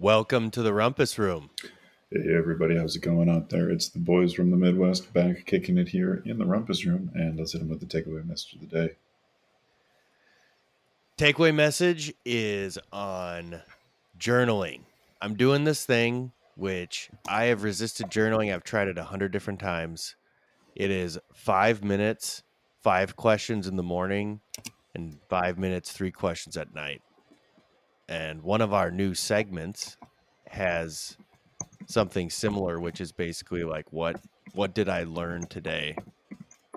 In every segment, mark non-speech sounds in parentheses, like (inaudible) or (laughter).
Welcome to the Rumpus Room. Hey everybody, how's it going out there? It's the boys from the Midwest back kicking it here in the Rumpus Room, and let's hit them with the takeaway message of the day. Takeaway message is on journaling. I'm doing this thing which I have resisted journaling. I've tried it a hundred different times. It is five minutes, five questions in the morning, and five minutes, three questions at night. And one of our new segments has something similar, which is basically like what what did I learn today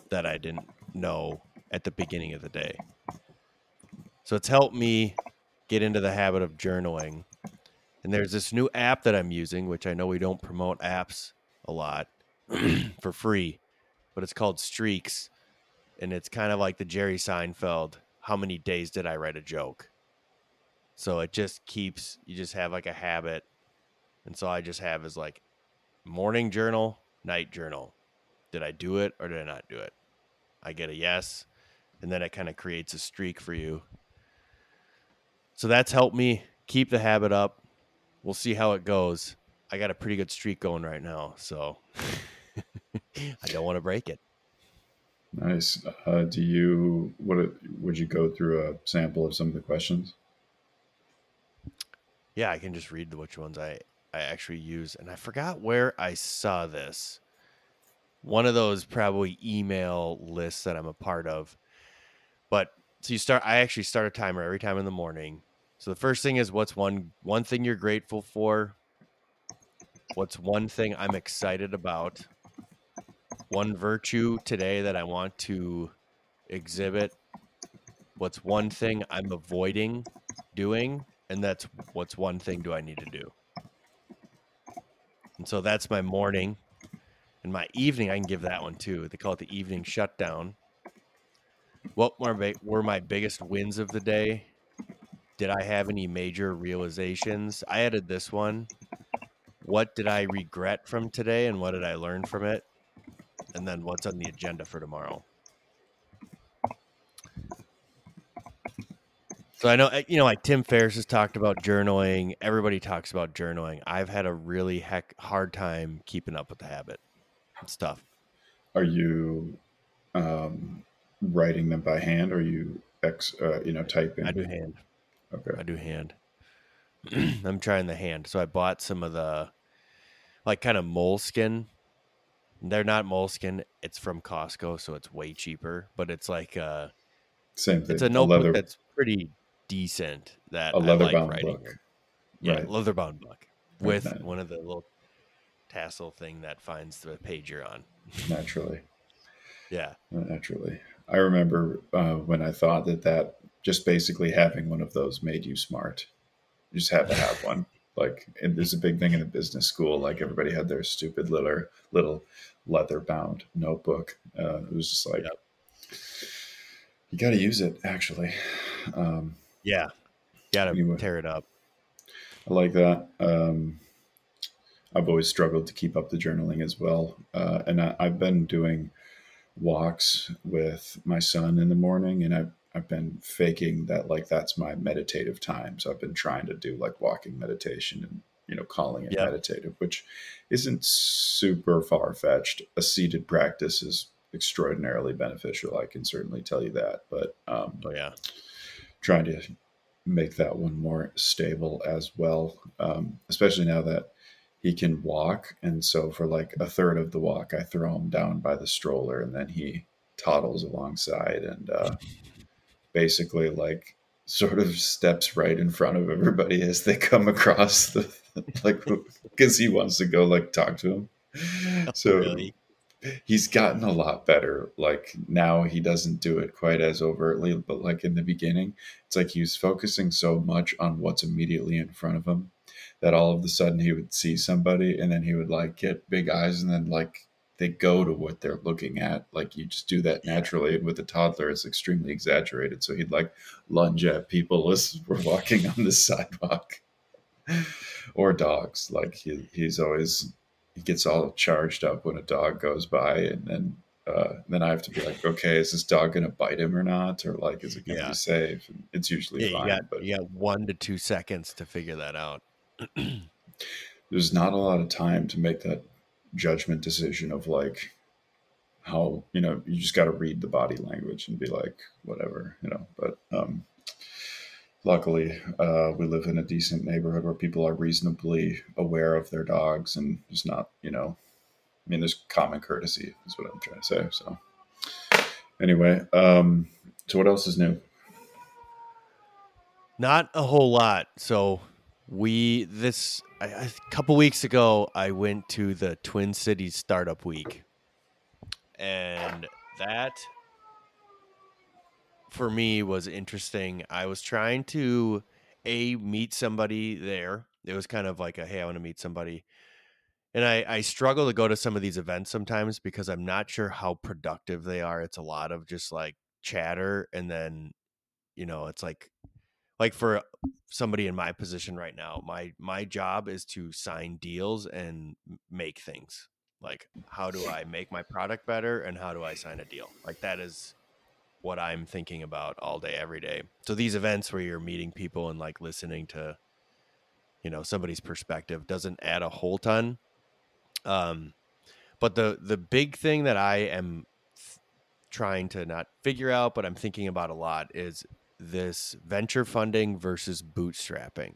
that I didn't know at the beginning of the day. So it's helped me get into the habit of journaling. And there's this new app that I'm using, which I know we don't promote apps a lot (clears throat) for free, but it's called Streaks. And it's kind of like the Jerry Seinfeld how many days did I write a joke? So it just keeps, you just have like a habit. And so I just have is like morning journal, night journal. Did I do it or did I not do it? I get a yes. And then it kind of creates a streak for you so that's helped me keep the habit up. We'll see how it goes. I got a pretty good streak going right now, so (laughs) I don't want to break it. Nice. Uh, do you what would you go through a sample of some of the questions? Yeah, I can just read which ones I I actually use, and I forgot where I saw this. One of those probably email lists that I'm a part of, but so you start. I actually start a timer every time in the morning. So the first thing is what's one one thing you're grateful for. What's one thing I'm excited about? One virtue today that I want to exhibit. What's one thing I'm avoiding doing? And that's what's one thing do I need to do? And so that's my morning. And my evening, I can give that one too. They call it the evening shutdown. What were my, biggest wins of the day? Did I have any major realizations? I added this one. What did I regret from today and what did I learn from it? And then what's on the agenda for tomorrow? So I know eh, you know like Tim Ferriss has talked about journaling. Everybody talks about journaling. I've had a really heck hard time keeping up with the habit. It's tough. Are you um, writing them by hand or you ex uh, you know typing? I do hand. Okay. I do hand. (clears throat) I'm trying the hand. So I bought some of the like kind of moleskin. They're not moleskin. It's from Costco, so it's way cheaper. But it's like uh same thing. It's a notebook leather, that's pretty decent. That a leather like bound book. Yeah, right. leather bound book with right. one of the little tassel thing that finds the page you're on. (laughs) Naturally. yeah. Naturally. I remember uh, when I thought that that just basically having one of those made you smart. You just had to have one. (laughs) Like there's a big thing in a business school. Like everybody had their stupid little little leather bound notebook. Uh, it was just like yep. you got to use it. Actually, um, yeah, got to anyway, tear it up. I like that. Um, I've always struggled to keep up the journaling as well, uh, and I, I've been doing walks with my son in the morning, and I've I've been faking that like that's my meditative time. So I've been trying to do like walking meditation and you know calling it meditative, which isn't super far fetched. A seated practice is extraordinarily beneficial. I can certainly tell you that. But um, oh yeah, trying to make that one more stable as well, um, especially now that he can walk. And so for like a third of the walk, I throw him down by the stroller, and then he toddles alongside and. Uh, (laughs) basically like sort of steps right in front of everybody as they come across the (laughs) like (laughs) because he wants to go like talk to him. Oh, so really? He's gotten a lot better. Like now he doesn't do it quite as overtly, but like in the beginning, it's like he was focusing so much on what's immediately in front of him that all of a sudden he would see somebody and then he would like get big eyes and then like they go to what they're looking at. Like you just do that naturally. And with a toddler, it's extremely exaggerated. So he'd like lunge at people (laughs) as we're walking on the sidewalk, (laughs) or dogs. Like he, he's always he gets all charged up when a dog goes by, and then uh, then I have to be like, okay, is this dog going to bite him or not, or like, is it going to yeah. be safe? And it's usually yeah, fine. You got, but you got one to two seconds to figure that out. (clears throat) there's not a lot of time to make that judgment decision of like how you know you just got to read the body language and be like whatever you know but um luckily uh we live in a decent neighborhood where people are reasonably aware of their dogs and just not you know i mean there's common courtesy is what i'm trying to say so. Anyway um so what else is new? Not a whole lot. So we this I, a couple weeks ago I went to the Twin Cities Startup Week, and that for me was interesting. I was trying to a meet somebody there. It was kind of like a hey, I want to meet somebody. And I, I struggle to go to some of these events sometimes because I'm not sure how productive they are. It's a lot of just like chatter and then, you know, it's like like for somebody in my position right now, my my job is to sign deals and make things. Like how do (laughs) I make my product better and how do I sign a deal? Like that is what I'm thinking about all day every day. So these events where you're meeting people and like listening to you know somebody's perspective doesn't add a whole ton. Um but the the big thing that I am trying to not figure out but I'm thinking about a lot is this venture funding versus bootstrapping.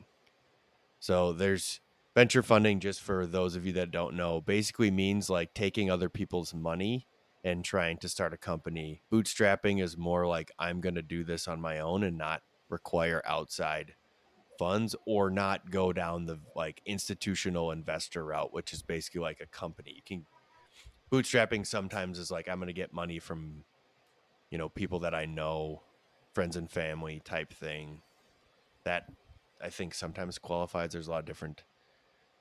So there's venture funding just for those of you that don't know basically means like taking other people's money and trying to start a company. Bootstrapping is more like I'm going to do this on my own and not require outside funds or not go down the like institutional investor route which is basically like a company. You can bootstrapping sometimes is like I'm going to get money from you know people that I know, friends and family type thing. That I think sometimes qualifies. There's a lot of different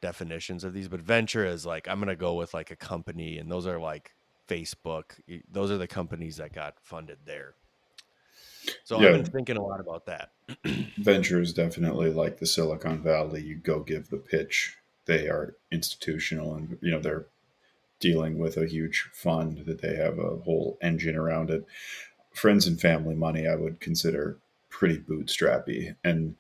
definitions of these, but venture is like I'm going to go with like a company and those are like Facebook. Those are the companies that got funded there. So Yeah. I've been thinking a lot about that. (clears throat) venture is definitely like the silicon valley you go give the pitch they are institutional and you know they're dealing with a huge fund that they have a whole engine around it friends and family money i would consider pretty bootstrappy and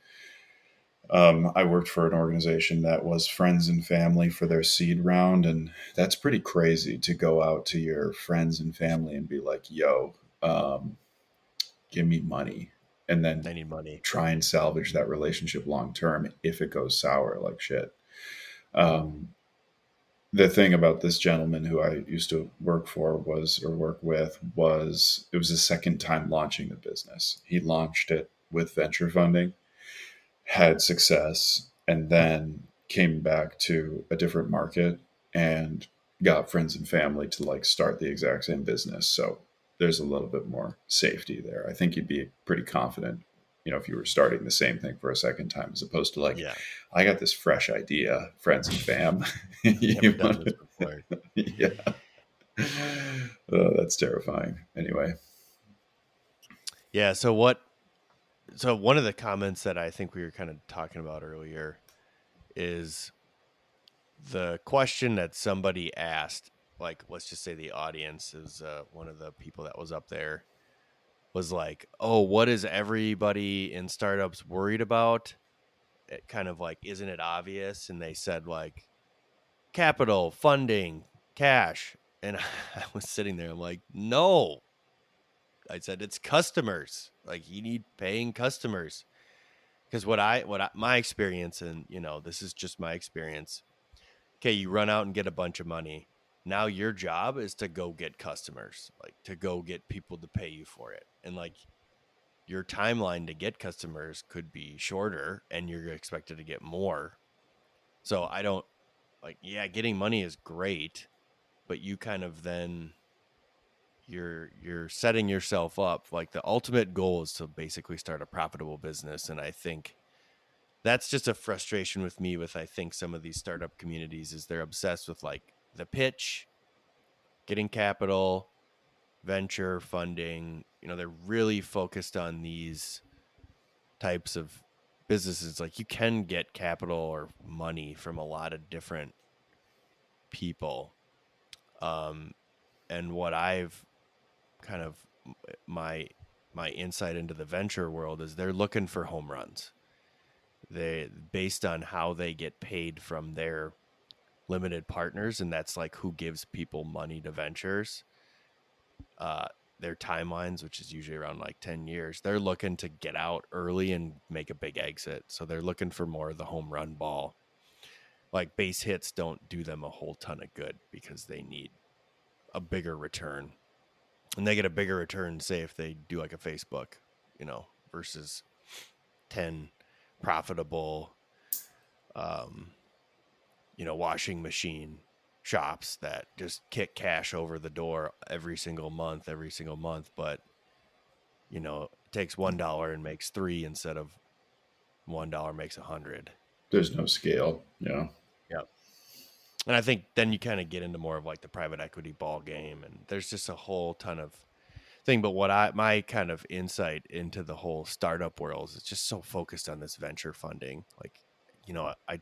um, i worked for an organization that was friends and family for their seed round and that's pretty crazy to go out to your friends and family and be like yo um, give me money and then I need money. try and salvage that relationship long term if it goes sour like shit. Um, the thing about this gentleman who I used to work for was or work with was it was his second time launching the business. He launched it with venture funding, had success, and then came back to a different market and got friends and family to like start the exact same business. So there's a little bit more safety there. I think you'd be pretty confident, you know, if you were starting the same thing for a second time, as opposed to like, yeah, I got this fresh idea, friends and fam. (laughs) You never done wanna- this before. (laughs) yeah. Oh, that's terrifying. Anyway, Yeah. So what? So one of the comments that I think we were kind of talking about earlier is the question that somebody asked. Like, let's just say the audience is uh, one of the people that was up there was like, "Oh, what is everybody in startups worried about?" It kind of like, isn't it obvious? And they said like, capital, funding, cash, and (laughs) I was sitting there. I'm like, no, I said it's customers. Like you need paying customers. Because what I what I, my experience and you know this is just my experience. Okay, you run out and get a bunch of money. Now your job is to go get customers, like to go get people to pay you for it. And like your timeline to get customers could be shorter and you're expected to get more. So I don't like yeah, getting money is great, but you kind of then you're you're setting yourself up like the ultimate goal is to basically start a profitable business and i think that's just a frustration with me with i think some of these startup communities is they're obsessed with like the pitch getting capital venture funding you know they're really focused on these types of businesses. Like you can get capital or money from a lot of different people um and what i've kind of my my insight into the venture world is they're looking for home runs. They based on how they get paid from their limited partners and that's like who gives people money to ventures uh their timelines which is usually around like 10 years they're looking to get out early and make a big exit. So they're looking for more of the home run ball. Like base hits don't do them a whole ton of good because they need a bigger return and they get a bigger return say if they do like a facebook you know versus 10 profitable um you know washing machine shops that just kick cash over the door every single month every single month but you know takes one dollar and makes three instead of one dollar makes a hundred There's no scale. Yeah. And i think then you kind of get into more of like the private equity ball game and there's just a whole ton of thing. But what i my kind of insight into the whole startup world is just so focused on this venture funding. Like you know i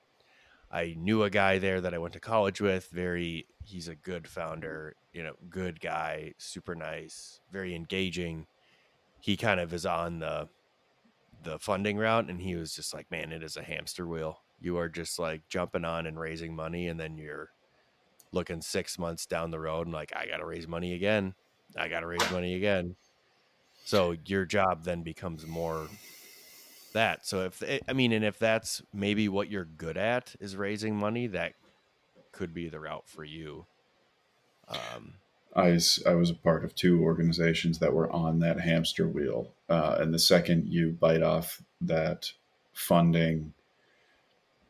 i knew a guy there that i went to college with very he's a good founder you know good guy super nice very engaging. He kind of is on the the funding route and he was just like man it is a hamster wheel you are just like jumping on and raising money and then you're looking six months down the road and like i gotta raise money again. I gotta raise money again. So your job then becomes more that. So if i mean and if that's maybe what you're good at is raising money that could be the route for you. Um I, I was a part of two organizations that were on that hamster wheel. Uh, and the second you bite off that funding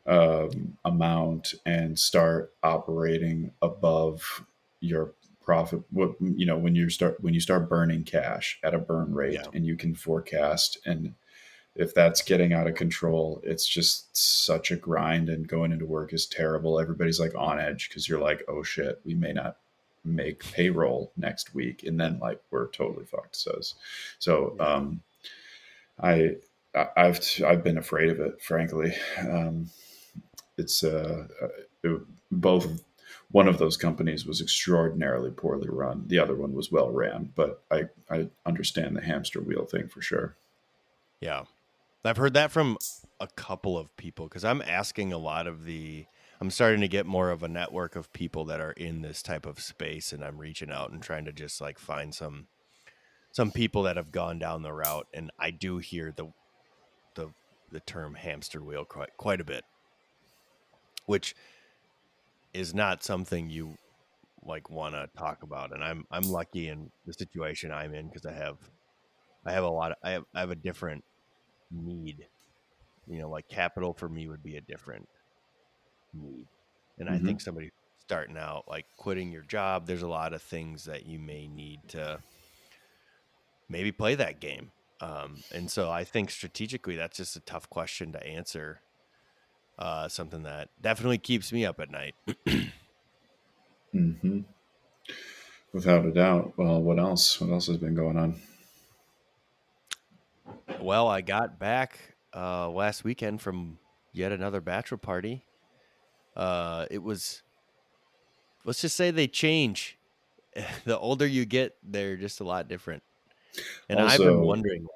um, amount and start operating above your profit, what you know, when you start when you start burning cash at a burn rate, Yeah. and you can forecast, and if that's getting out of control, it's just such a grind. And going into work is terrible. Everybody's like on edge because you're like, oh shit, we may not make payroll next week and then like we're totally fucked says so um i I- i've i've been afraid of it frankly um it's uh it, both one of those companies was extraordinarily poorly run the other one was well ran but i i understand the hamster wheel thing for sure Yeah. I've heard that from a couple of people because I'm asking a lot of the, I'm starting to get more of a network of people that are in this type of space and I'm reaching out and trying to just like find some, some people that have gone down the route. And I do hear the, the, the term hamster wheel quite, quite a bit, which is not something you like want to talk about. And I'm, I'm lucky in the situation I'm in because I have, I have a lot of, I have, I have a different need. You know, like capital for me would be a different need. And I Mhm. think somebody starting out, like quitting your job, there's a lot of things that you may need to maybe play that game. Um, and so I think strategically, that's just a tough question to answer. Uh, something that definitely keeps me up at night. (clears throat) hmm without a doubt well what else what else has been going on Well, I got back uh, last weekend from yet another bachelor party. Uh, it was, let's just say they change. (laughs) the older you get, they're just a lot different. And I've been wondering,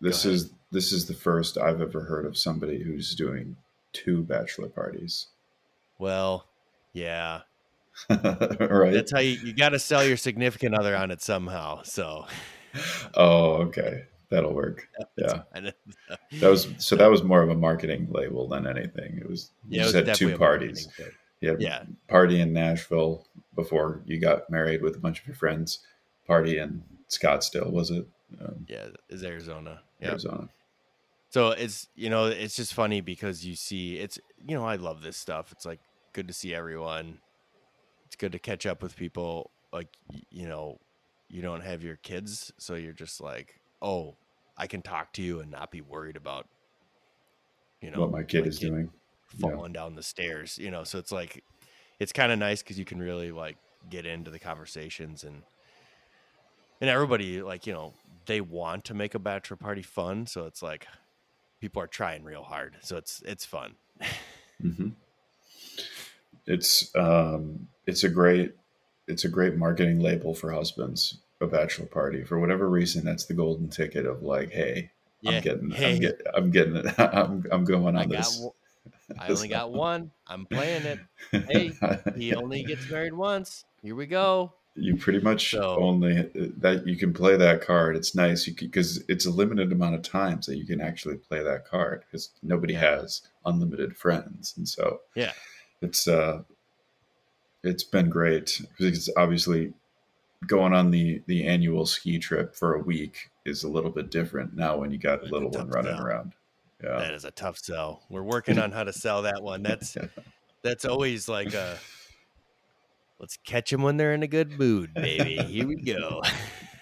This is this is the first I've ever heard of somebody who's doing two bachelor parties. well, yeah, (laughs) right? that's how you, you got to sell your significant other on it somehow. So, (laughs) oh, okay. That'll work. Yeah. That was so that was more of a marketing label than anything. It was you yeah, just had two definitely a marketing parties. had Yeah, party in Nashville before you got married with a bunch of your friends. Party in Scottsdale, was it? Um, yeah, is Arizona. Yeah. Arizona. So it's you know it's just funny because you see it's you know I love this stuff. It's like good to see everyone. It's good to catch up with people. Like you know, you don't have your kids, so you're just like, oh, I can talk to you and not be worried about you know what my kid is doing. Yeah. falling down the stairs. You know, so it's like it's kind of nice because you can really like get into the conversations and and everybody like you know they want to make a bachelor party fun, so it's like people are trying real hard, so it's it's fun. hmm It's um, it's a great it's a great marketing label for husbands. A bachelor party for whatever reason, that's the golden ticket of like, hey, I'm getting, Hey. I'm getting, I'm getting it. I'm, I'm going I on got. this. one- (laughs) I only got one. I'm playing it. (laughs) Hey, He only gets married once. Here we go. You pretty much So- only uh, that you can play that card. It's nice because it's a limited amount of times that you can actually play that card because nobody Yeah. has unlimited friends, and so Yeah. it's uh, it's been great because obviously going on the the annual ski trip for a week is a little bit different now when you got a little one running sell. around. Yeah, That is a tough sell. We're working on how to sell that one. That's (laughs) that's always like a let's catch them when they're in a good mood, baby. Here we go. (laughs)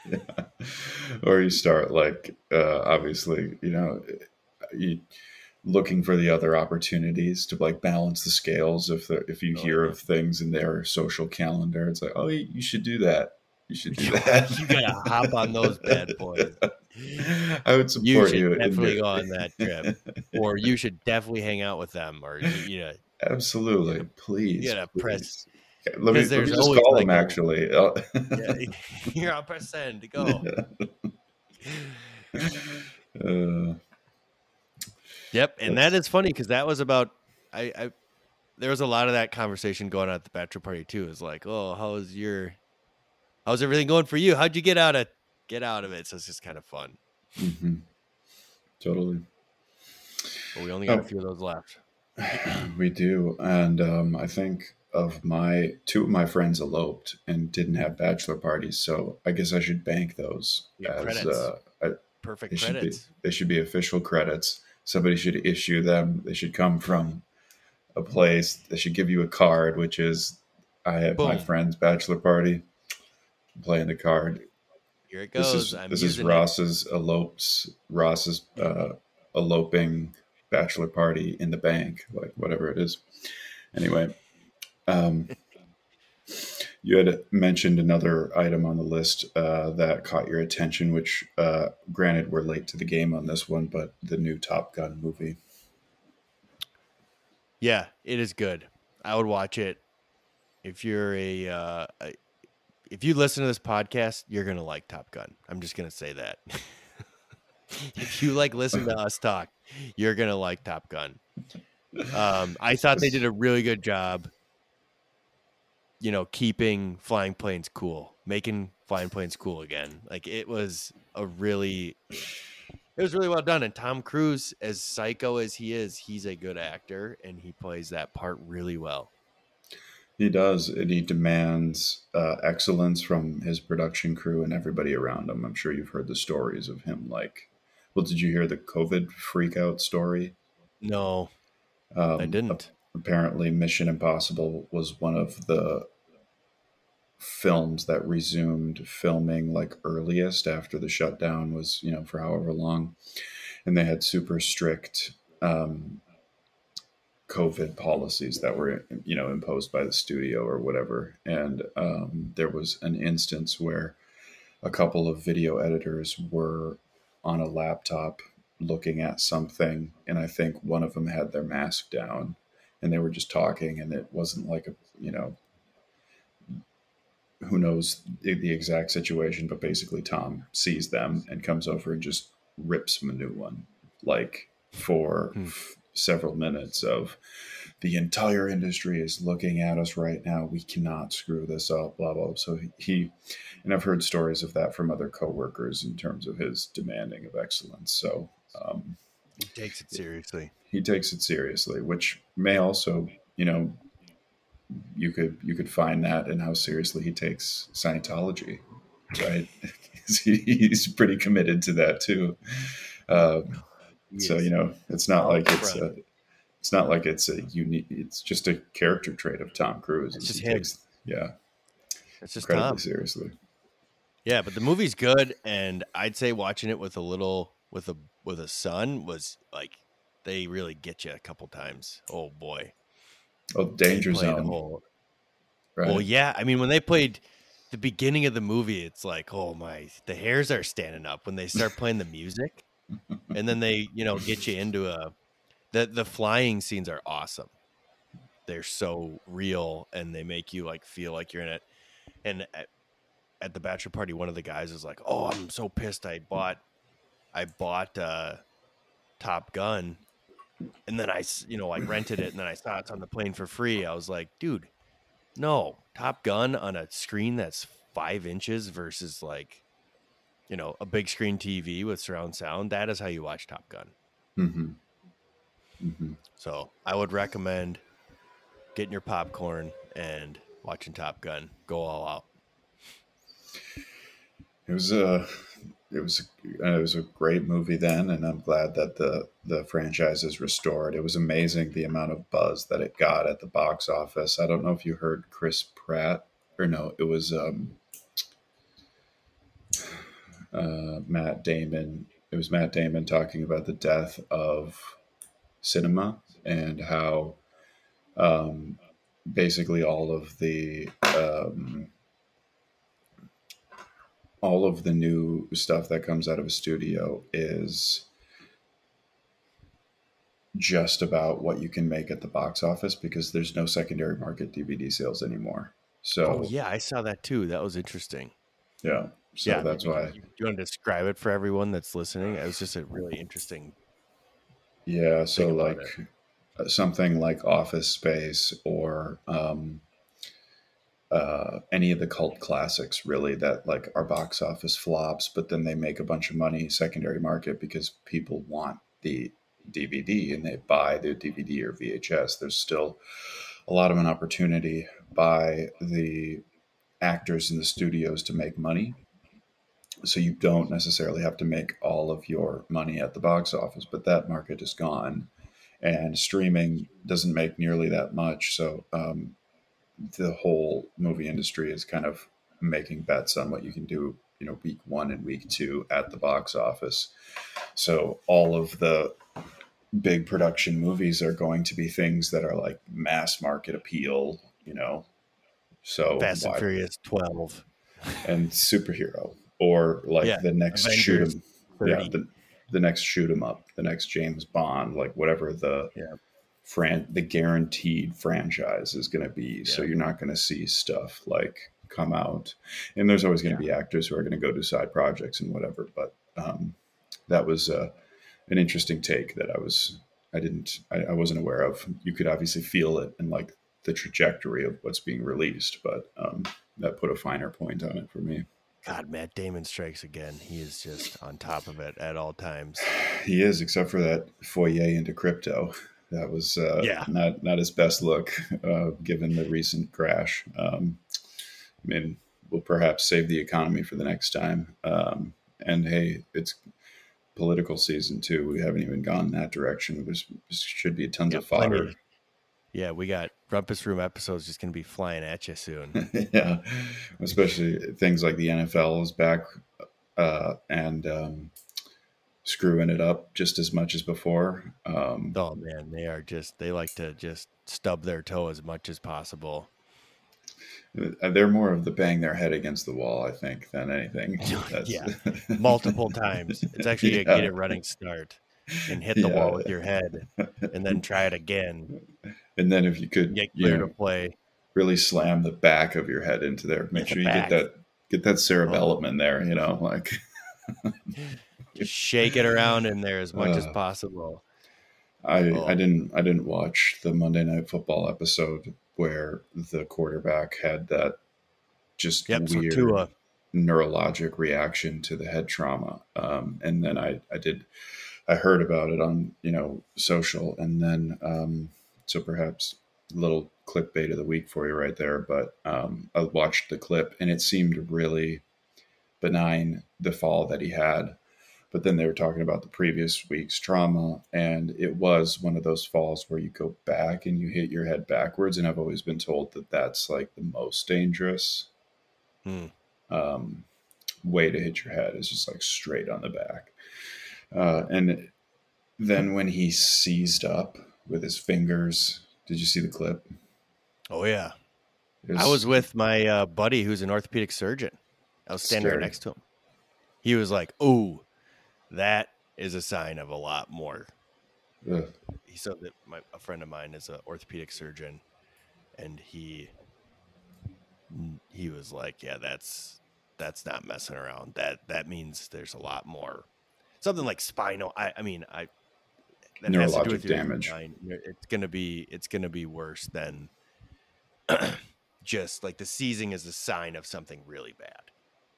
(laughs) or you start like uh, obviously you know you looking for the other opportunities to like balance the scales if the, if you Oh, hear yeah. of things in their social calendar it's like oh you you should do that you should do (laughs) that you gotta hop on those bad boys. i would You support should you, in definitely go on that trip, or you should definitely hang out with them, or you, you know, absolutely please you gotta press- please. Okay, let me, let me just call like, him actually Uh, (laughs) yeah, (laughs) you're on percent to go. (laughs) uh, Yep, and that is funny because that was about I, I. There was a lot of that conversation going on at the bachelor party too. It's like, oh, how's your, how's everything going for you? How'd you get out of get out of it? So it's just kind of fun. mhm. totally But we only got Oh. a few of those left. (clears throat) we do, and um, I think of my two of my friends eloped and didn't have bachelor parties, so I guess I should bank those Yeah, as credits. uh, I, Perfect they should be they should be official credits. Somebody should issue them. They should come from a place. They should give you a card, which is I have my friend's bachelor party. I'm playing the card. Here it goes. This is I'm this is using it. Ross's elopes Ross's uh, eloping bachelor party in the bank, like whatever it is. Anyway, um, you had mentioned another item on the list uh, that caught your attention, which, uh, granted, we're late to the game on this one, but the new Top Gun movie. Yeah, it is good. I would watch it. If you're a, uh, if you listen to this podcast, you're gonna like Top Gun. I'm just gonna say that. (laughs) if you like listen to us talk, you're gonna like Top Gun. Um, I thought they did a really good job. You know, keeping flying planes cool, making flying planes cool again. Like it was a really, it was really well done. And Tom Cruise, as psycho as he is, he's a good actor, and he plays that part really well. He does, and he demands uh, excellence from his production crew and everybody around him. I'm sure you've heard the stories of him. Like, well, did you hear the COVID freakout story? No, Um, I didn't. Apparently Mission Impossible was one of the films that resumed filming like earliest after the shutdown was you know for however long. And they had super strict um, covid policies that were you know imposed by the studio or whatever. And um, there was an instance where a couple of video editors were on a laptop looking at something and i think one of them had their mask down and they were just talking and it wasn't like a you know who knows the, exact situation but basically tom sees them and comes over and just rips him a new one like for Hmm. f- several minutes of the entire industry is looking at us right now. We cannot screw this up blah blah. So he, he and i've heard stories of that from other coworkers in terms of his demanding of excellence. So um, He takes it seriously. he takes it seriously, which may also, you know, you could you could find that in how seriously he takes Scientology, right? (laughs) he's pretty committed to that too. Um, so you know, it's not like it's a, it's not like it's a unique. It's just a character trait of Tom Cruise. It's just he him. takes- yeah, it's just incredibly Tom. seriously. Yeah, but the movie's good, and I'd say watching it with a little with a with a son was like they really get you a couple times. Oh boy, Oh, Danger Zone, whole- right? Well, yeah, I mean when they played the beginning of the movie, it's like oh my, the hairs are standing up when they start (laughs) playing the music, and then they you know get you into a the the flying scenes are awesome. They're so real, and they make you like feel like you're in it. And at, at the bachelor party, one of the guys is like, "Oh, I'm so pissed. I mm. bought I bought uh, Top Gun, and then I you know, I rented it, and then I saw it's on the plane for free. I was like, dude, no, Top Gun on a screen that's five inches versus like, you know, a big screen TV with surround sound. That is how you watch Top Gun. hmm hmm So I would recommend getting your popcorn and watching Top Gun. Go all out. It was a it was a, it was a great movie then, and I'm glad that the the franchise is restored. It was amazing the amount of buzz that it got at the box office. I don't know if you heard Chris Pratt or no, it was um, uh, Matt Damon. It was Matt Damon talking about the death of cinema and how um, basically all of the um, all of the new stuff that comes out of a studio is just about what you can make at the box office because there's no secondary market DVD sales anymore. So Oh yeah, I saw that too. That was interesting. yeah, so yeah, that's why. You, you want to describe it for everyone that's listening? It was just a really interesting. Yeah, so like uh, something like Office Space or um, uh, any of the cult classics, really, that like are box office flops, but then they make a bunch of money secondary market because people want the DVD and they buy the DVD or VHS. There's still a lot of an opportunity by the actors in the studios to make money. So you don't necessarily have to make all of your money at the box office, but that market is gone and streaming doesn't make nearly that much. So um, the whole movie industry is kind of making bets on what you can do, you know, week one and week two at the box office. So all of the big production movies are going to be things that are like mass market appeal, you know. So Fast and Furious Twelve. and superhero or like Yeah, the next shoot 'em Avengers yeah the, the next shoot 'em up the next james bond like whatever the Yeah. Fran the guaranteed franchise is going to be so you're not going to see stuff like come out and there's always going to be actors who are going to go do side projects and whatever but um, that was uh, an interesting take that i was i didn't I, I wasn't aware of you could obviously feel it and like the trajectory of what's being released but um, that put a finer point on it for me God, Matt Damon strikes again. He is just on top of it at all times. (sighs) He is, except for that foyer into crypto. That was uh, Yeah. not not his best look, (laughs) uh, given the recent crash. Um, I mean, we'll perhaps save the economy for the next time. Um, and hey, it's political season too. We haven't even gone that direction. There should be tons Yeah, of fodder. plenty. Yeah, we got Rumpus Room episodes just going to be flying at you soon. (laughs) yeah, especially things like the NFL is back uh, and um, screwing it up just as much as before. Um, oh man, they are just they like to just stub their toe as much as possible. Uh, They're more of the bang their head against the wall, I think, than anything. (laughs) Yeah. (laughs) Multiple times. It's actually a Yeah. get a running start and hit the wall with your head and then try it again. And then if you could, Get you clear know, to play. really slam the back of your head into there, make Hit sure the you back. get that get that cerebellum Oh. in there. You know, like (laughs) shake it around in there as much as Uh, possible. I Oh. I didn't I didn't watch the Monday Night Football episode where the quarterback had that just Yep, so weird Tua. neurologic reaction to the head trauma. Um, and then I, I did, I heard about it on, you know, social and then, um, so perhaps a little clickbait of the week for you right there, but, um, I watched the clip and it seemed really benign, the fall that he had. But then they were talking about the previous week's trauma, and it was one of those falls where you go back and you hit your head backwards. And I've always been told that that's like the most dangerous Hmm. um, way to hit your head is just like straight on the back. Uh, and then when he seized up with his fingers, did you see the clip? Oh yeah. It I was with my uh, buddy who's an orthopedic surgeon. I was standing Scary. right next to him. He was like, "Oh, that is a sign of a lot more." Ugh. He said that my, a friend of mine is an orthopedic surgeon, and he he was like, "Yeah, that's that's not messing around. That that means there's a lot more." something like spinal. I, I mean, I that Neurologic damage. Spine, it's gonna be it's gonna be worse than (clears throat) just like the seizing is a sign of something really bad.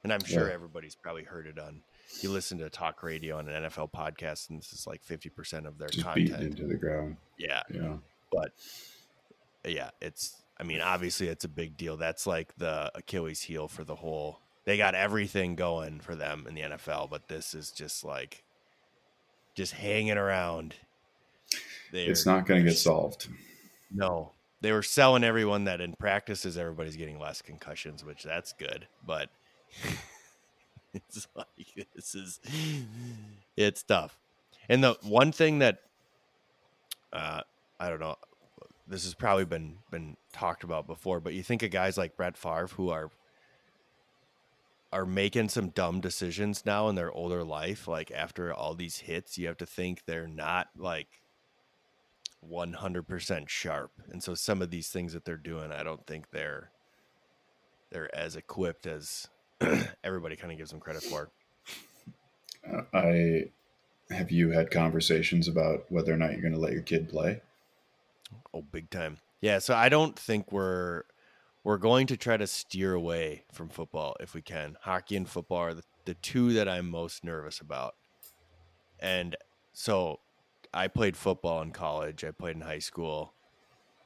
And I'm sure yeah. everybody's probably heard it on you listen to talk radio on an NFL podcast, and this is like fifty percent of their Just content into the ground. Yeah, yeah. But yeah, it's. I mean, obviously, it's a big deal. That's like the Achilles heel for the whole. They got everything going for them in the NFL, but this is just like, just hanging around. They're, it's not going to get solved. No, they were selling everyone that in practices everybody's getting less concussions, which that's good, but (laughs) (laughs) it's like this is it's tough. And the one thing that uh, I don't know, this has probably been been talked about before, but you think of guys like Brett Favre who are are making some dumb decisions now in their older life, like after all these hits, you have to think they're not like 100% sharp. And so some of these things that they're doing, I don't think they're they're as equipped as (clears throat) everybody kind of gives them credit for. Uh, I have you had conversations about whether or not you're going to let your kid play? Oh, big time. Yeah, so I don't think we're we're going to try to steer away from football if we can. Hockey and football are the, the two that I'm most nervous about. And so I played football in college, I played in high school,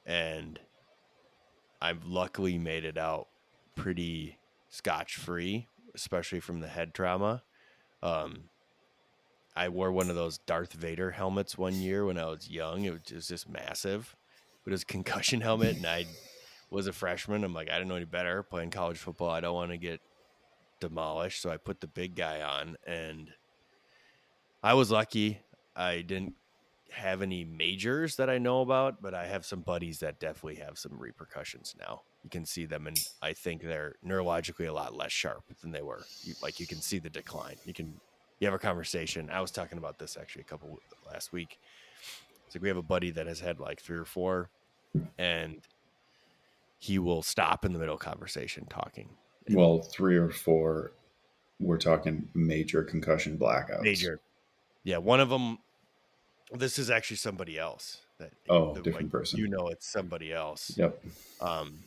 and I've luckily made it out pretty scotch free, especially from the head trauma. Um, I wore one of those Darth Vader helmets one year when I was young. It was just massive, but it was (laughs) concussion helmet, and I was a freshman. I'm like, I didn't know any better playing college football. I don't want to get demolished, so I put the big guy on, and I was lucky. I didn't have any majors that I know about, but I have some buddies that definitely have some repercussions now. You can see them, and I think they're neurologically a lot less sharp than they were. You, like you can see the decline. You can you have a conversation. I was talking about this actually a couple last week. It's like we have a buddy that has had like three or four, and he will stop in the middle of conversation talking. Well, three or four, we're talking major concussion blackouts. Major, yeah. One of them this is actually somebody else. That oh, the, different like, person. You know, it's somebody else. Yep. Um,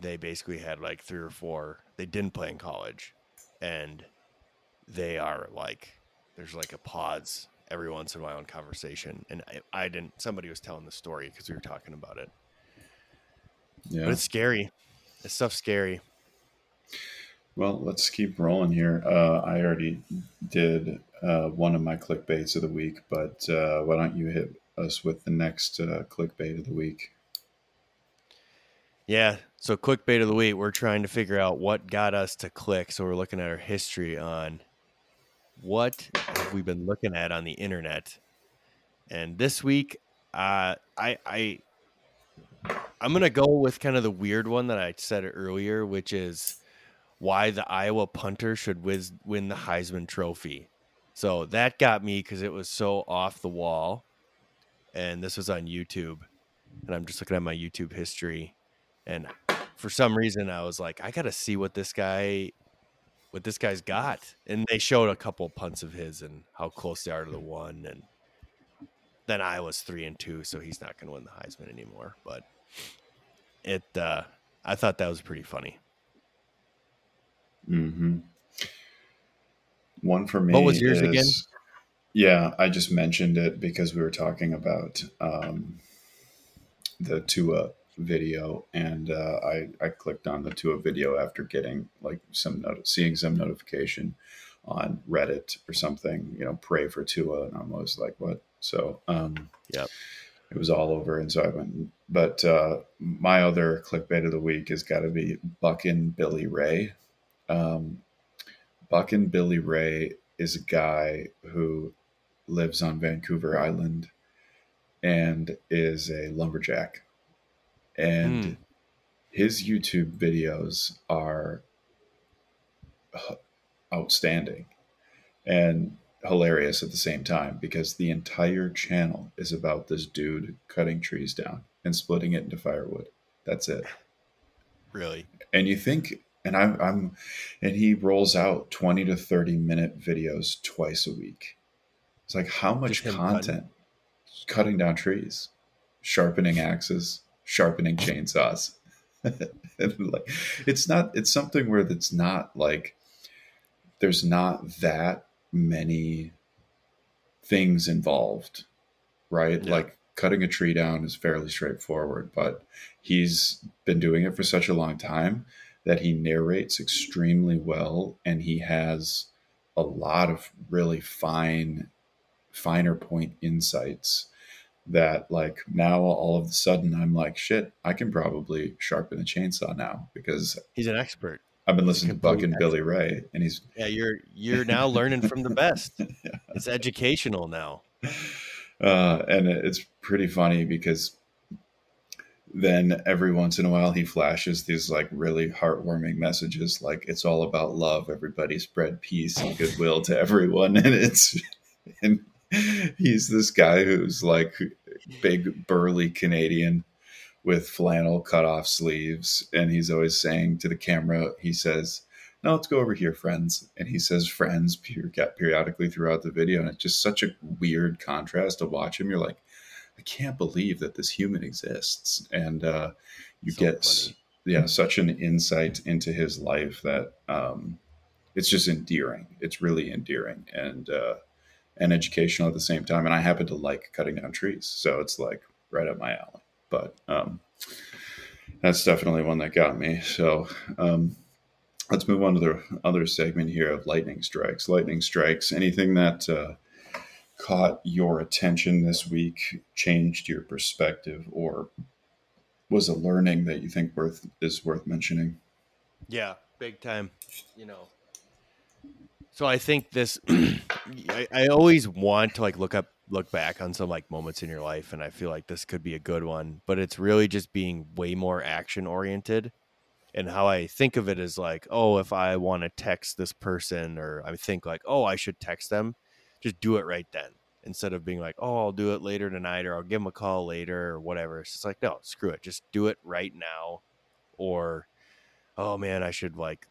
they basically had like three or four. They didn't play in college, and they are like, there's like a pause every once in a while in conversation, and I, I didn't. Somebody was telling the story because we were talking about it. Yeah, but it's scary. This stuff's scary. Well, let's keep rolling here. Uh, I already did uh, one of my clickbaits of the week, but uh, why don't you hit us with the next uh, clickbait of the week? Yeah. So, clickbait of the week, we're trying to figure out what got us to click. So, we're looking at our history on what have we been looking at on the internet. And this week, uh, I, I, I'm gonna go with kind of the weird one that I said earlier, which is why the Iowa punter should whiz, win the Heisman Trophy. So that got me because it was so off the wall. And this was on YouTube. And I'm just looking at my YouTube history. And for some reason, I was like, I got to see what this guy. What this guy's got, and they showed a couple punts of his and how close they are to the one, and then I was three and two, so he's not going to win the Heisman anymore. But it, uh, I thought that was pretty funny. Mm-hmm. One for me. What was yours is, again? Yeah, I just mentioned it because we were talking about um, the Tua video, and uh, I I clicked on the Tua video after getting like some not- seeing some notification on Reddit or something. You know, pray for Tua, and I was like, what? So, um, yeah, it was all over, and so I went. But uh, my other clickbait of the week has got to be Buckin Billy Ray um, Buckin Billy Ray is a guy who lives on Vancouver Island and is a lumberjack. And mm. his YouTube videos are outstanding and hilarious at the same time because the entire channel is about this dude cutting trees down and splitting it into firewood. That's it. Really? And you think and I'm, I'm and he rolls out 20 to 30 minute videos twice a week it's like how much content cutting. cutting down trees sharpening axes sharpening chainsaws (laughs) like it's not it's something where it's not like there's not that many things involved right yeah. like cutting a tree down is fairly straightforward but he's been doing it for such a long time that he narrates extremely well and he has a lot of really fine finer point insights that like now all of a sudden I'm like shit I can probably sharpen a chainsaw now because he's an expert. I've been listening to Buckin' Billy Ray and he's Yeah, you're you're now learning from the best. (laughs) yeah. It's educational now. Uh, and it's pretty funny because then every once in a while he flashes these like really heartwarming messages like it's all about love. Everybody spread peace and goodwill to everyone. (laughs) And it's and he's this guy who's like big burly canadian with flannel cut off sleeves and he's always saying to the camera he says no let's go over here friends. And he says friends periodically throughout the video and it's just such a weird contrast to watch him. You're like I can't believe that this human exists. And uh, you so get, funny. yeah, such an insight into his life that um, it's just endearing. It's really endearing and uh, and educational at the same time. And I happen to like cutting down trees, so it's like right up my alley. But um, that's definitely one that got me. So. Um, let's move on to the other segment here of lightning strikes. Lightning strikes, anything that uh, caught your attention this week, changed your perspective, or was a learning that you think worth is worth mentioning? Yeah, big time. You know, so I think this. (clears throat) I, I always want to like look up, look back on some like moments in your life, and I feel like this could be a good one. But it's really just being way more action oriented. And how I think of it is like, oh, if I want to text this person, or I think like, oh, I should text them just do it right then instead of being like, oh, I'll do it later tonight or I'll give him a call later or whatever. It's just like, no, screw it. Just do it right now. Or, oh man, I should like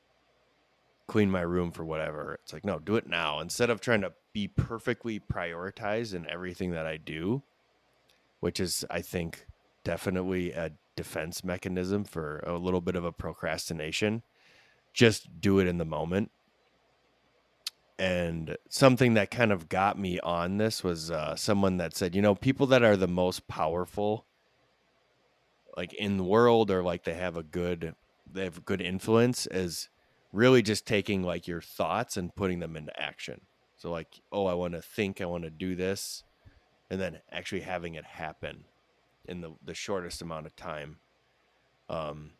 clean my room for whatever. It's like, no, do it now instead of trying to be perfectly prioritized in everything that I do, which is, I think, definitely a defense mechanism for a little bit of a procrastination. Just do it in the moment and something that kind of got me on this was uh, someone that said, you know, people that are the most powerful, like in the world, or like they have a good, they have good influence, is really just taking like your thoughts and putting them into action. So like, oh, I want to think, I want to do this, and then actually having it happen in the the shortest amount of time. Um,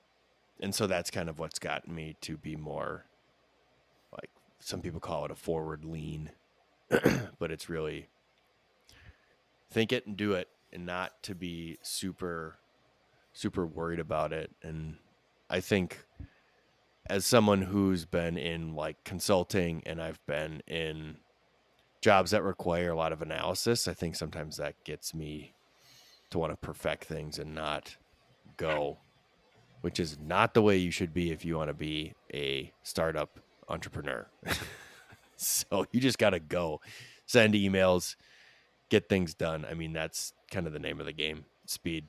and so that's kind of what's gotten me to be more some people call it a forward lean, (clears throat) but it's really think it and do it and not to be super super worried about it. And I think as someone who's been in like consulting and I've been in jobs that require a lot of analysis, I think sometimes that gets me to want to perfect things and not go, which is not the way you should be if you want to be a startup entrepreneur. (laughs) so you just got to go send emails, get things done. I mean, that's kind of the name of the game speed.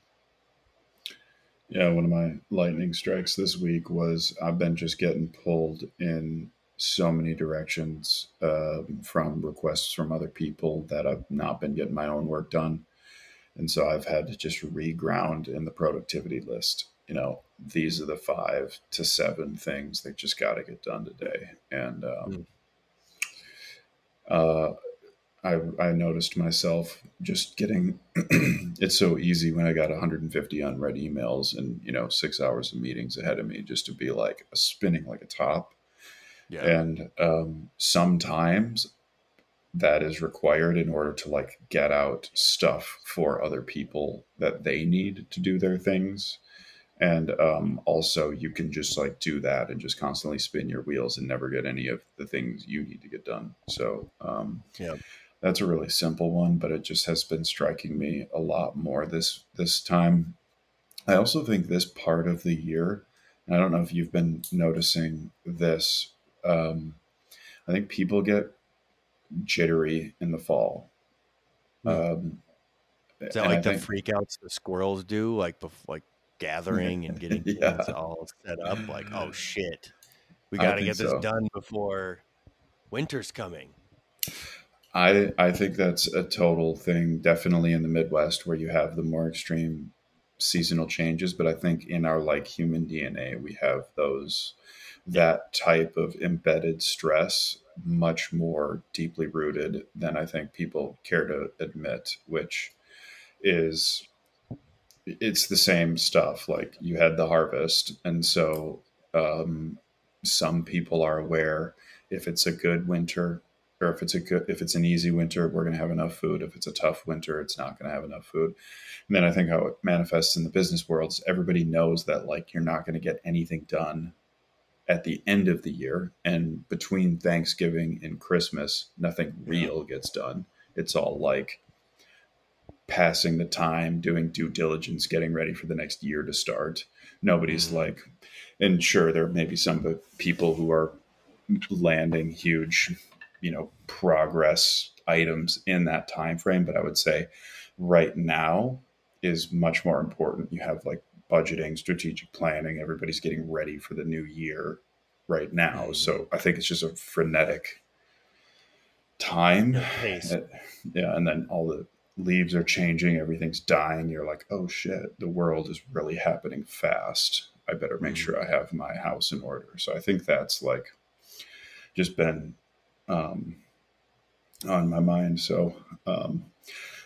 Yeah, one of my lightning strikes this week was I've been just getting pulled in so many directions uh, from requests from other people that I've not been getting my own work done. And so I've had to just reground in the productivity list you know, these are the five to seven things that just got to get done today. And um, mm. uh, I, I noticed myself just getting (clears throat) it's so easy when I got 150 unread emails and you know six hours of meetings ahead of me just to be like spinning like a top. Yeah. And um, sometimes that is required in order to like get out stuff for other people that they need to do their things and um, also you can just like do that and just constantly spin your wheels and never get any of the things you need to get done so um, yeah that's a really simple one but it just has been striking me a lot more this this time i also think this part of the year I don't know if you've been noticing this. Um, I think people get jittery in the fall. Hmm. Um, Is that and I like the freakouts the squirrels do, like bef- like gathering and (laughs) getting things all set up? Like, oh (sighs) shit, we got to get this so. done before winter's coming. I I think that's a total thing, definitely in the Midwest where you have the more extreme seasonal changes. But I think in our like human DNA, we have those that type of embedded stress much more deeply rooted than I think people care to admit, which is it's the same stuff. Like you had the harvest, and so um, some people are aware if it's a good winter or if it's a good if it's an easy winter we're going to have enough food. If it's a tough winter it's not going to have enough food. And then i think how it manifests in the business world is everybody knows that like you're not going to get anything done at the end of the year and between thanksgiving and christmas nothing real gets done. It's all like passing the time doing due diligence getting ready for the next year to start nobody's Mhm. like and sure there may be some people who are landing huge you know progress items in that time frame but i would say right now is much more important you have like budgeting strategic planning everybody's getting ready for the new year right now Mhm. so i think it's just a frenetic time. Uh, yeah and then all the leaves are changing everything's dying you're like oh shit the world is really happening fast i better make Mhm. sure i have my house in order so i think that's like just been um, on my mind. So um,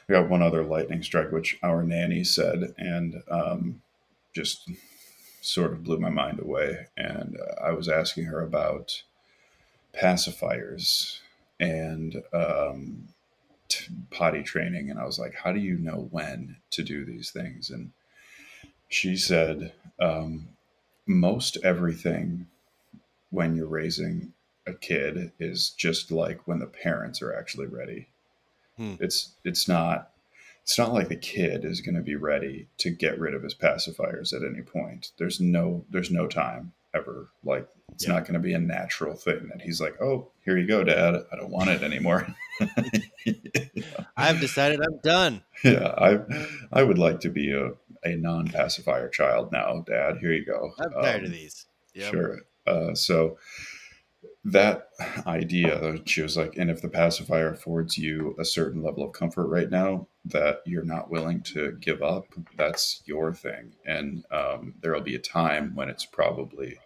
I got one other lightning strike, which our nanny said, and um, just sort of blew my mind away. And uh, I was asking her about pacifiers and um, t- potty training, and I was like, "How do you know when to do these things?" And she said, um, "Most everything." When you're raising a kid is just like when the parents are actually ready. Hmm. It's it's not it's not like the kid is going to be ready to get rid of his pacifiers at any point. There's no there's no time ever. Like it's Yeah. not going to be a natural thing that he's like, "Oh, here you go, dad. I don't want it anymore." (laughs) I've decided I'm done. (laughs) yeah, I I would like to be a a non-pacifier child now, dad. Here you go. I'm tired Um, of these. Yep. Sure. Uh, so that idea, she was like, and if the pacifier affords you a certain level of comfort right now that you're not willing to give up, that's your thing. And um, there will be a time when it's probably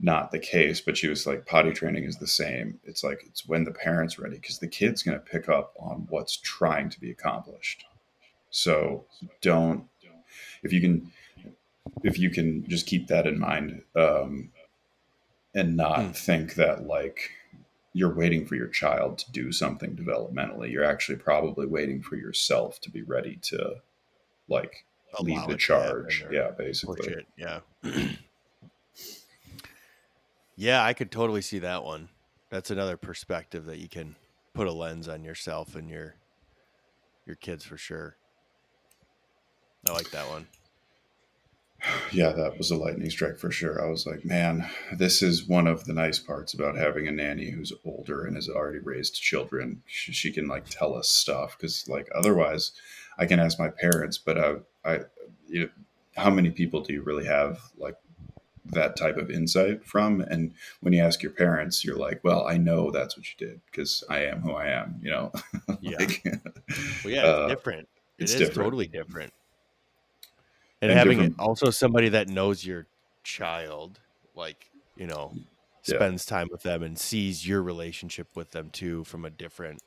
not the case. But she was like, potty training is the same. It's like, it's when the parent's ready because the kid's going to pick up on what's trying to be accomplished. So don't, if you can, if you can just keep that in mind, um, and not Hmm. think that like you're waiting for your child to do something developmentally. You're actually probably waiting for yourself to be ready to like lead the charge. Yeah, basically. Yeah. (clears throat) yeah, I could totally see that one. That's another perspective that you can put a lens on yourself and your your kids for sure. I like that one. Yeah, that was a lightning strike for sure. I was like, man, this is one of the nice parts about having a nanny who's older and has already raised children. She, she can like tell us stuff because like otherwise, I can ask my parents, but I, I, you know, how many people do you really have like that type of insight from? And when you ask your parents, you're like, well, I know that's what you did because I am who I am. You know, (laughs) Yeah. Well, yeah, it's uh, different. It it's is different. totally different. And, And having different- also somebody that knows your child, like, you know, Yeah. spends time with them and sees your relationship with them too from a different,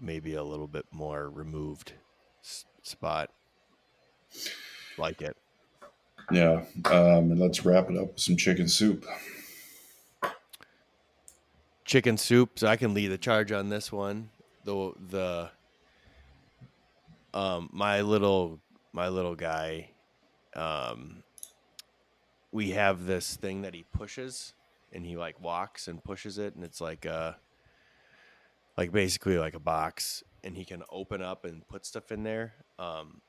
maybe a little bit more removed spot. Like it. Yeah. Um, and let's wrap it up with some chicken soup. chicken soup so i can lead the charge on this one the the um my little my little guy um we have this thing that he pushes and he like walks and pushes it and it's like uh like basically like a box and he can open up and put stuff in there um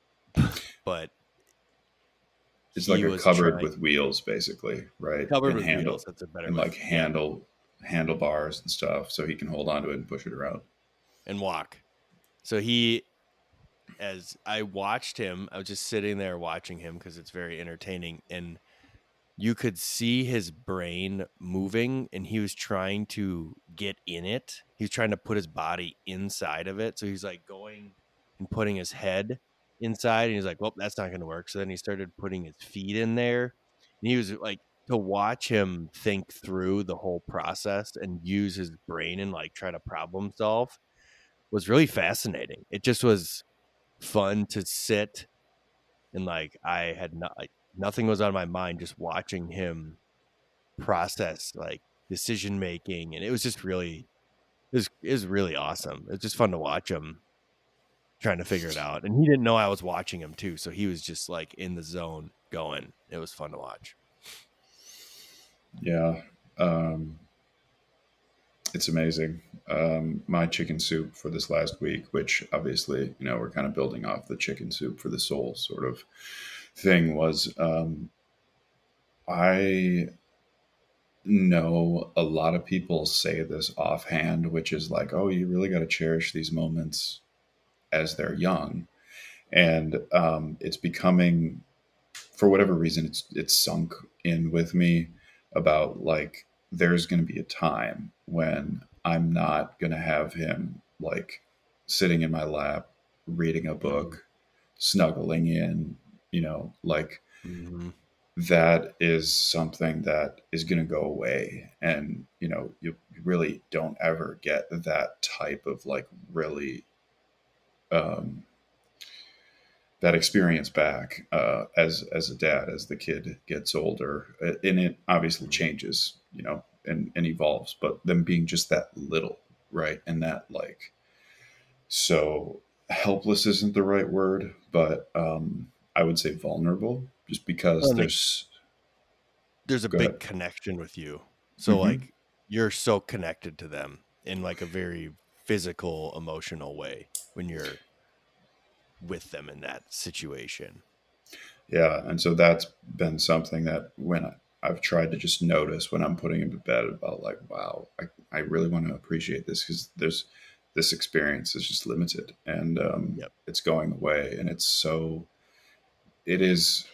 but It's like a cupboard trying- with wheels, basically, right? covered and with handle, wheels. That's a better and way. like handle handlebars and stuff, so he can hold onto it and push it around. and walk. So he, as I watched him, I was just sitting there watching him because it's very entertaining, and you could see his brain moving, and he was trying to get in it. He was trying to put his body inside of it. So he's like going and putting his head inside, and he's like, "Well, that's not going to work." So then he started putting his feet in there, and he was like. To watch him think through the whole process and use his brain and like try to problem solve was really fascinating. It just was fun to sit and like I had not like nothing was on my mind just watching him process like decision making and it was just really it was really awesome. it's just fun to watch him trying to figure it out. And he didn't know I was watching him too, so he was just like in the zone going. It was fun to watch. Yeah. Um, it's amazing. Um, my chicken soup for this last week, which obviously, you know, we're kind of building off the chicken soup for the soul sort of thing, was um, I know a lot of people say this offhand, which is like, oh, you really got to cherish these moments as they're young. And um, it's becoming, for whatever reason, it's it's sunk in with me about like there's going to be a time when I'm not going to have him like sitting in my lap reading a book, snuggling in, you know, like Mm-hmm. that is something that is going to go away. And, you know, you really don't ever get that type of like really, um, that experience back uh, as as a dad as the kid gets older Uh, and it obviously changes you know and, and evolves but them being just that little right and that like so helpless isn't the right word but um i would say vulnerable just because Well, there's There's a big ahead. connection with you. So Mhm. like you're so connected to them in like a very physical, emotional way when you're with them in that situation. Yeah, and so that's been something that when I, I've tried to just notice when I'm putting him to bed about like, wow, I, I really want to appreciate this because there's this experience is just limited and um, Yep. it's going away, and it's so it is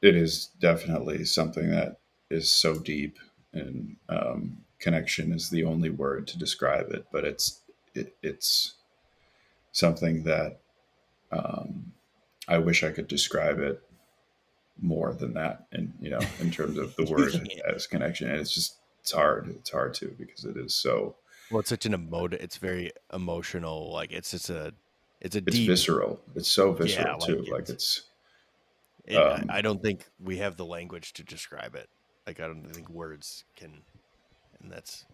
it is definitely something that is so deep and um, connection is the only word to describe it, but it's it, it's something that um, I wish I could describe it more than that and you know in terms of the (laughs) word as connection and it's just it's hard it's hard to because it is so Well, it's such an emote. It's very emotional. Like it's just a, it's a it's deep. visceral it's so visceral like too it's- like it's it- um, I, don't think we have the language to describe it. Like I don't think words can, and that's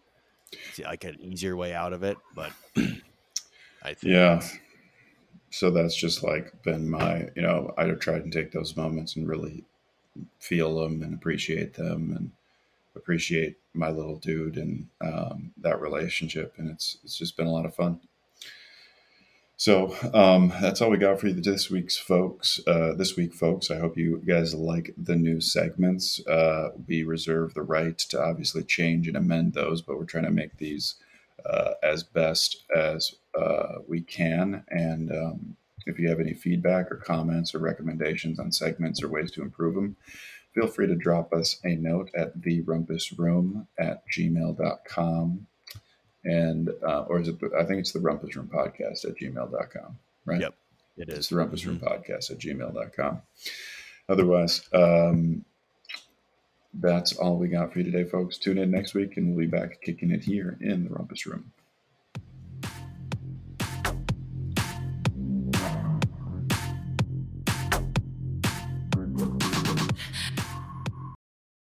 it's like an easier way out of it. But (clears throat) I think. Yeah. so that's just like been my you know i tried to take those moments and really feel them and appreciate them and appreciate my little dude and um, that relationship and it's it's just been a lot of fun. So um, that's all we got for you this week's folks uh, this week folks. I hope you guys like the new segments. Uh, we reserve the right to obviously change and amend those but we're trying to make these uh, as best as uh, we can. And um, if you have any feedback or comments or recommendations on segments or ways to improve them, feel free to drop us a note at the rumpus room at gmail.com. And, uh, or is it, I think it's the rumpus room podcast at gmail.com, right? Yep, it It's the rumpus room Mhm. podcast at gmail.com. Otherwise, um, that's all we got for you today, folks. Tune in next week and we'll be back kicking it here in the rumpus room.